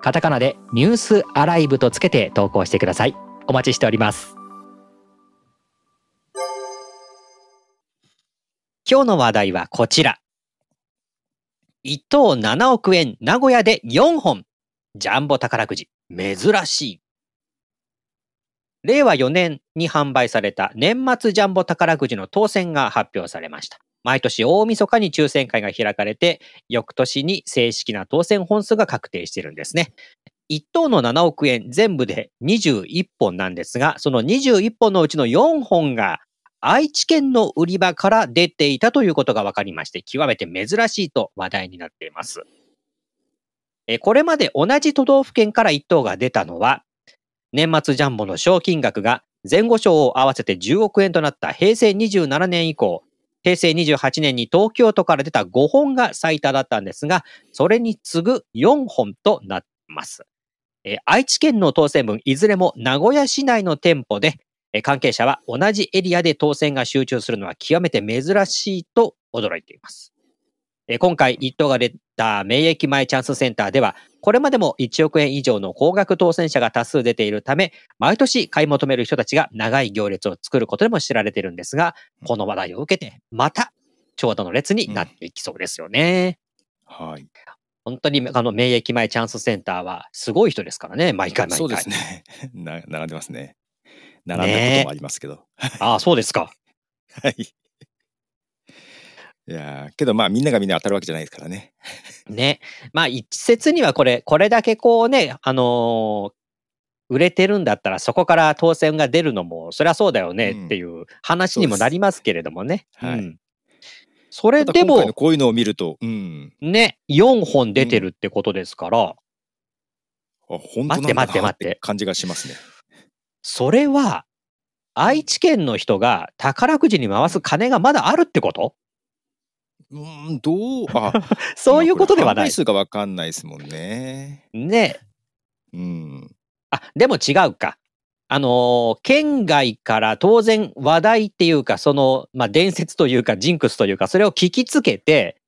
カタカナでニュースアライブとつけて投稿してください。お待ちしております。今日の話題はこちら。1等7億円名古屋で4本。ジャンボ宝くじ。珍しい。令和4年に販売された年末ジャンボ宝くじの当選が発表されました。毎年大晦日に抽選会が開かれて、翌年に正式な当選本数が確定しているんですね。1等の7億円全部で21本なんですが、その21本のうちの4本が愛知県の売り場から出ていたということが分かりまして、極めて珍しいと話題になっています。これまで同じ都道府県から1等が出たのは、年末ジャンボの賞金額が前後賞を合わせて10億円となった平成27年以降、平成28年に東京都から出た5本が最多だったんですが、それに次ぐ4本となっています。え愛知県の当選分、いずれも名古屋市内の店舗で、え関係者は同じエリアで当選が集中するのは極めて珍しいと驚いています。今回一等が出た名駅前チャンスセンターでは、これまでも1億円以上の高額当選者が多数出ているため、毎年買い求める人たちが長い行列を作ることでも知られているんですが、この話題を受けて、また長蛇の列になっていきそうですよね。うん、はい。本当にあの名駅前チャンスセンターはすごい人ですからね、毎回毎回。そうですね。な並んでますね。並んだこともありますけど。ああ、そうですか。はい。いやけどまあみんながみんな当たるわけじゃないですからね。ね。まあ一説にはこれ、これだけこうね、あのー、売れてるんだったらそこから当選が出るのもそりゃそうだよねっていう話にもなりますけれどもね。うん、はい、それでもこういうのを見ると、うん、ね4本出てるってことですから、うん、あ本当なんだなって感じがしますね。それは愛知県の人が宝くじに回す金がまだあるってこと？うん、どう、あ、そういうことではない。数がわかんないですもんね。ね。うん。あ、でも違うか。あのー、県外から当然話題っていうか、その、まあ、伝説というか、ジンクスというか、それを聞きつけて、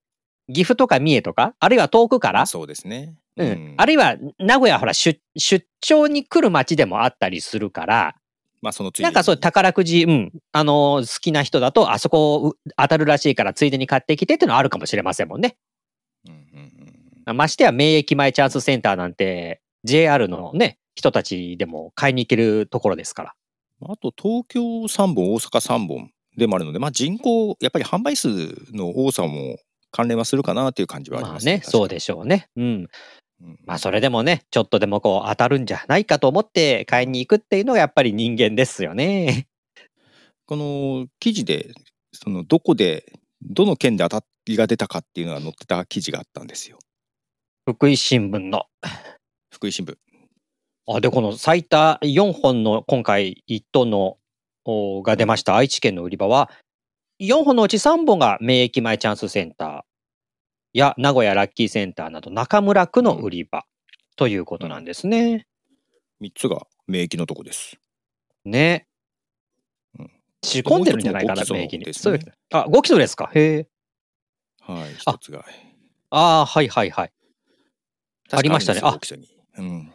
岐阜とか三重とか、あるいは遠くから、そうですね。うん。あるいは、名古屋ほら出、出張に来る街でもあったりするから、まあそのついなんかそう宝くじ、うん、あの好きな人だとあそこ当たるらしいからついでに買ってきてっていうのはあるかもしれませんもんね。うんうんうん、ましてや名駅前チャンスセンターなんて JR のね人たちでも買いに行けるところですから。あと東京3本大阪3本でもあるので、まあ、人口やっぱり販売数の多さも関連はするかなっていう感じはありますね。まあねそうでしょうね。うん。まあそれでもね、ちょっとでもこう当たるんじゃないかと思って買いに行くっていうのがやっぱり人間ですよね。この記事で、そのどこで、どの県で当たりが出たかっていうのが載ってた記事があったんですよ。福井新聞の。福井新聞。あ、で、この最多4本の今回1トンのが出ました愛知県の売り場は、4本のうち3本が名駅前チャンスセンター。や名古屋ラッキーセンターなど中村区の売り場ということなんですね。うん、3つが名駅のとこです。ね。うん、仕込んでるんじゃないかな、名駅に。ね、そうあ、5基礎ですか？へえ。はい、一つが。ああ、はいはいはい。ありましたね。あ、うん、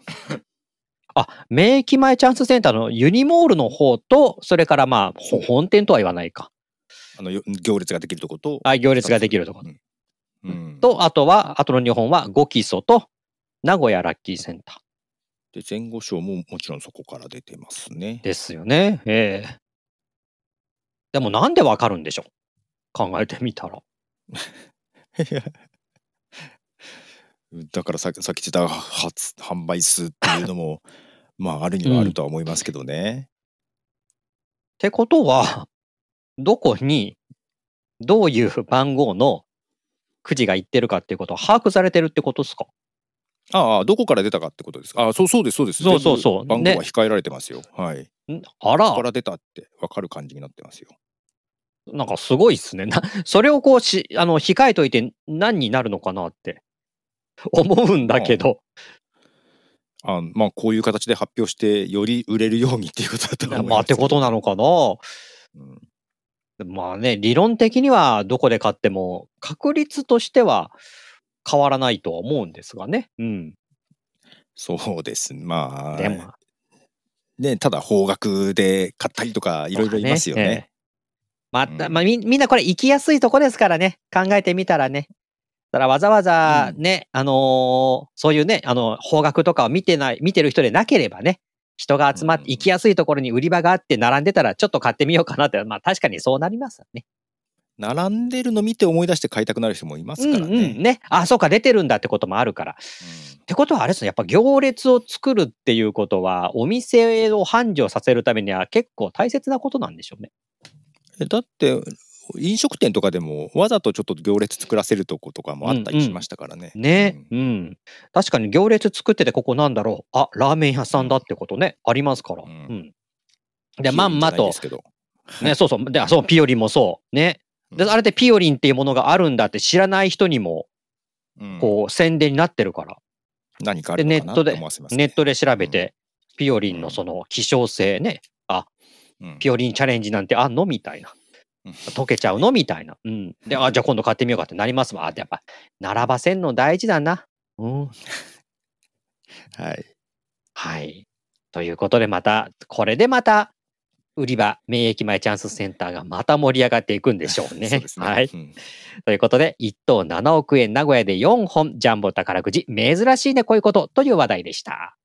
あ、名駅前チャンスセンターのユニモールの方と、それからまあ、本店とは言わないか。あの、行列ができるとこと。あ、行列ができるとこ。うんうん、と、あとは、あとの2本は5基礎と名古屋ラッキーセンター。で、前後賞ももちろんそこから出てますね。ですよね。ええー、でもなんでわかるんでしょう？考えてみたら。だからささっき言った発販売数っていうのも まああるにはあるとは思いますけどね。うん、ってことはどこにどういう番号のくじが言ってるかっていうことは把握されてるってことですか？ああ、どこから出たかってことですか？あそうそうです、そうです。そうそうそう番号は控えられてますよ。はい。ん？あどこからら出たって分かる感じになってますよ。なんかすごいっすね。な、それをこうし、あの、控えといて何になるのかなって思うんだけど。あまあ、こういう形で発表して、より売れるようにっていうことだと思います。まあ、ってことなのかな。うんまあね、理論的にはどこで買っても、確率としては変わらないとは思うんですがね。うん。そうです。まあ、でも、ね、ただ方角で買ったりとか、いろいろいますよね。ええまた、うんまあみ、みんなこれ行きやすいとこですからね。考えてみたらね。だからわざわざね、あのーそういうね、あの、方角とかを見てない、見てる人でなければね、人が集まってうん行きやすいところに売り場があって並んでたらちょっと買ってみようかなって、まあ確かにそうなりますよね。並んでるの見て思い出して買いたくなる人もいますからね。うんうんね。あ、そうか、出てるんだってこともあるから。ってことはあれですね、やっぱ行列を作るっていうことは、お店を繁盛させるためには結構大切なことなんでしょうね。えだって飲食店とかでもわざとちょっと行列作らせるとことかもあったりしましたからね。ね、うん、確かに行列作っててここなんだろう。あ、ラーメン屋さんだってことね、ありますから。ううんん。で、まんまとね、そうそう、で、あそう、ピオリンもそう。ね。で、うんあれでピオリンっていうものがあるんだって知らない人にも、うんこう、宣伝になってるから。何かあるのかなって思わせますね。ネットで調べて、ピオリンのその希少性ね、うんピオリンチャレンジなんてあんのみたいな。うん溶けちゃうの？みたいな。うん。で、あ、じゃあ今度買ってみようかってなりますわ。あ、やっぱ、並ばせんの大事だな。うん。はい。はい。ということで、また、これでまた、売り場、免疫前チャンスセンターがまた盛り上がっていくんでしょうね。そうね。はい。うんということで、1等7億円、名古屋で4本、ジャンボ宝くじ、珍しいね、こういうことという話題でした。